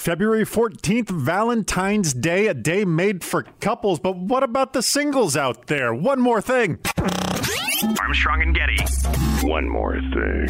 February 14th, Valentine's Day, a day made for couples. But what about the singles out there? One more thing. Armstrong and Getty. One more thing.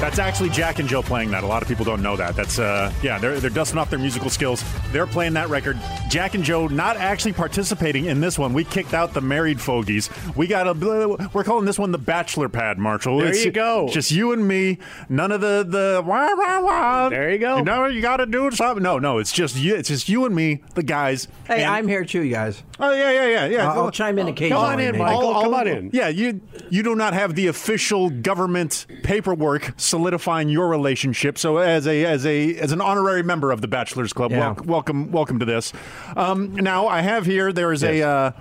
That's actually Jack and Joe playing that. A lot of people don't know that. That's uh, yeah, they're they're dusting off their musical skills. They're playing that record. Jack and Joe not actually participating in this one. We kicked out the married fogies. We got a we're calling this one the bachelor pad, Marshall. There It's you go. Just you and me. None of the the wah, wah, wah. There you go. You know you got to do something. No, no, it's just you. It's just you and me, the guys. Hey, And- I'm here too, you guys. Oh yeah, yeah, yeah, yeah. I'll, I'll chime in occasionally. Come on in, maybe. Michael. come on in. Yeah, you you do not have the official government paperwork solidifying your relationship. So as a as a as an honorary member of the Bachelors Club, Yeah. wel- welcome welcome to this. Um, now I have here there is a. Uh,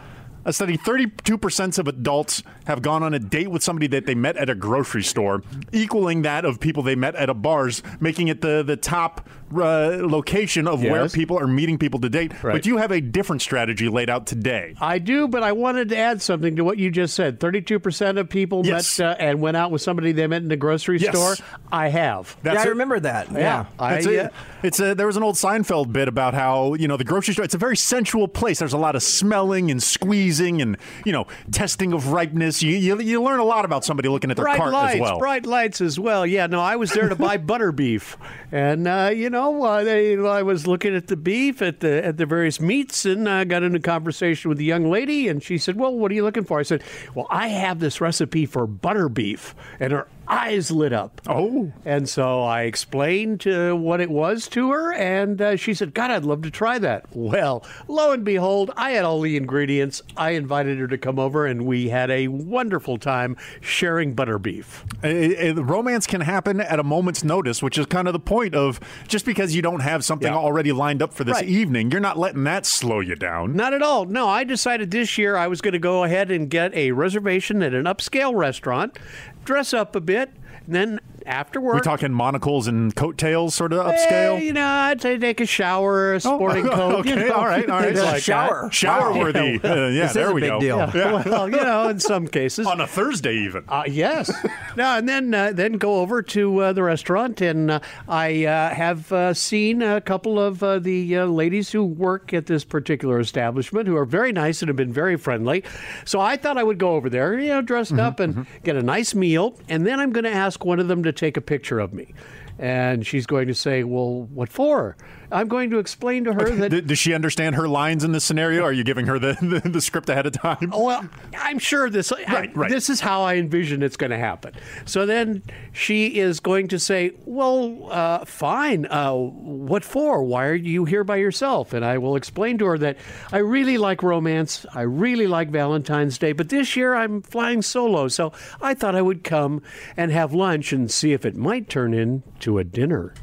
a study 32% of adults have gone on a date with somebody that they met at a grocery store, equaling that of people they met at a bars, making it the, the top uh, location of where people are meeting people to date. Right. But you have a different strategy laid out today. I do, but I wanted to add something to what you just said. Thirty-two percent of people Yes. met uh, and went out with somebody they met in a grocery Yes. store. I have. yeah, That's I remember that. Yeah. I, It's a, uh, it's a, there was an old Seinfeld bit about how you know the grocery store. It's a very sensual place. There's a lot of smelling and squeezing and you know testing of ripeness. You you, you learn a lot about somebody looking at their bright cart lights, as well. bright lights as well. Yeah, no, I was there to buy butter beef, and uh, you know, uh, they, I was looking at the beef at the at the various meats, and I got into conversation with a young lady, and she said, "Well, what are you looking for?" I said, "Well, I have this recipe for butter beef," and her eyes lit up. Oh. and so I explained uh, what it was to her, and uh, she said, "God, I'd love to try that." Well, lo and behold, I had all the ingredients. I invited her to come over, and we had a wonderful time sharing butter beef. Romance can happen at a moment's notice, which is kind of the point of just because you don't have something Yeah. already lined up for this Right. evening, you're not letting that slow you down. Not at all. No, I decided this year I was going to go ahead and get a reservation at an upscale restaurant, dress up a bit, and then after work. We talking monocles and coattails, sort of eh, upscale. you know, I'd say take a shower, a sporting coat. okay, you know, all right, all right. things Like like shower. that. Shower worthy. Uh, yeah, This is there a we big go. deal. well, you know, in some cases. On a Thursday, even. Uh, yes. no, and then uh, then go over to uh, the restaurant, and uh, I uh, have uh, seen a couple of uh, the uh, ladies who work at this particular establishment who are very nice and have been very friendly. So I thought I would go over there, you know, dressed up and get a nice meal, and then I'm going to ask one of them to take a picture of me. And she's going to say, "Well, what for?" I'm going to explain to her that does she understand her lines in this scenario? Are you giving her the, the, the script ahead of time? Well, I'm sure this. Right, right. This is how I envision it's going to happen. So then she is going to say, "Well, uh, fine. Uh, what for? Why are you here by yourself?" And I will explain to her that I really like romance. I really like Valentine's Day, but this year I'm flying solo, so I thought I would come and have lunch and see if it might turn into a dinner.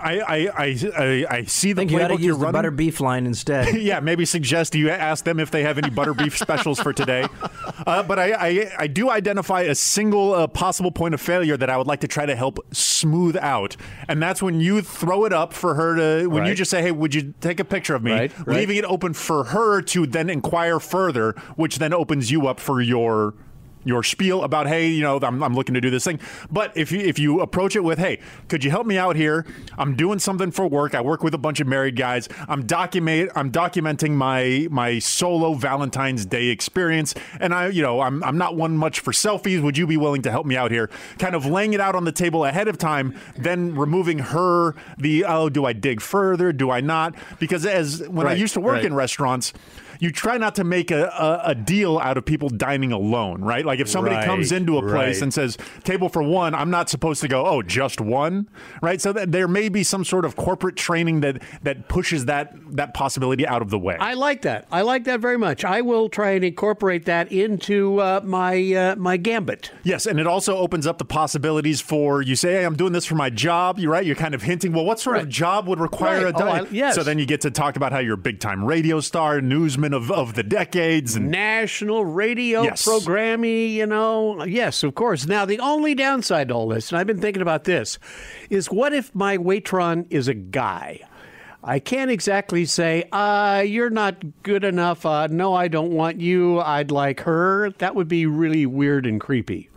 I, I, I, I, I see the I think you playbook you are use the running. butter beef line instead. yeah, maybe suggest you ask them if they have any butter beef specials for today. Uh, but I, I, I do identify a single uh, possible point of failure that I would like to try to help smooth out, and that's when you throw it up for her to. When you just say, "Hey, would you take a picture of me?" Right, right. Leaving it open for her to then inquire further, which then opens you up for your. Your spiel about hey, you know, I'm, I'm looking to do this thing. But if you if you approach it with hey, could you help me out here? I'm doing something for work. I work with a bunch of married guys. I'm document I'm documenting my my solo Valentine's Day experience, and I you know I'm I'm not one much for selfies. Would you be willing to help me out here? Kind of laying it out on the table ahead of time, then removing her the oh, do I dig further? Do I not? Because as when I used to work right. in restaurants. You try not to make a, a, a deal out of people dining alone, right? Like if somebody Right, comes into a place right. and says table for one, I'm not supposed to go, oh, just one, right? So that there may be some sort of corporate training that that pushes that that possibility out of the way. I like that. I like that very much. I will try and incorporate that into uh, my uh, my gambit. yes, and it also opens up the possibilities for you say, hey, I'm doing this for my job. You're right. You're kind of hinting, well, what sort of job would require Right. a Oh, I- diet? yes. So then you get to talk about how you're a big time radio star, newsman of, of the decades, and National radio Yes. programming, you know. Yes, of course. Now, the only downside to all this, and I've been thinking about this, is what if my Waitron is a guy? I can't exactly say, uh, you're not good enough. Uh, no, I don't want you. I'd like her. That would be really weird and creepy.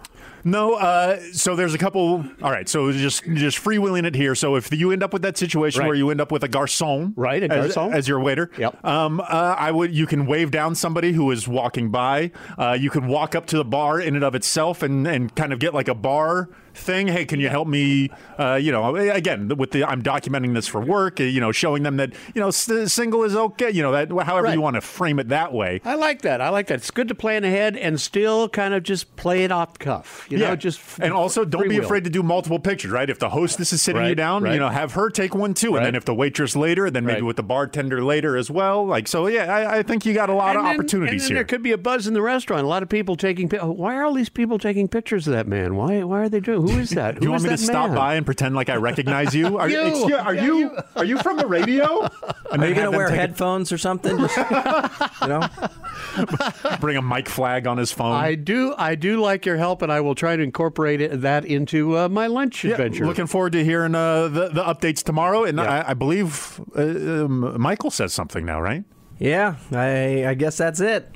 No, uh, so there's a couple. All right, so just just freewheeling it here. So if you end up with that situation Right. where you end up with a garçon, Right, a as- garçon. as, your waiter, Yep. Um, uh, I would. You can wave down somebody who is walking by. Uh, you could walk up to the bar in and of itself and and kind of get like a bar thing. Hey, can you help me? Uh, you know, again, with the I'm documenting this for work. uh, You know, showing them that you know single is okay. You know that however Right. you want to frame it that way. I like that. I like that. It's good to plan ahead and still kind of just play it off cuff. You know, just f- and also don't be afraid to do multiple pictures, right? If the hostess is sitting you down, right. you know, have her take one too, and then if the waitress later, then maybe Right. with the bartender later as well. Like so, yeah, I, I think you got a lot And of then- opportunities here. There could be a buzz in the restaurant. A lot of people taking. Why are all these people taking pictures of that man? Why? Why are they doing? Who is that? Do you Who want is me to that stop by and pretend like I recognize you? Are You. excuse- are Yeah, you, you. are you from the radio? And Are you then going to wear take a- headphones or something? Just, you know? bring a mic flag on his phone? I do. I do like your help, and I will try to incorporate it, that into uh, my lunch Yeah, adventure. Looking forward to hearing uh, the the updates tomorrow. And Yeah. I, I believe uh, um, Michael says something now, right? Yeah, I, I guess that's it.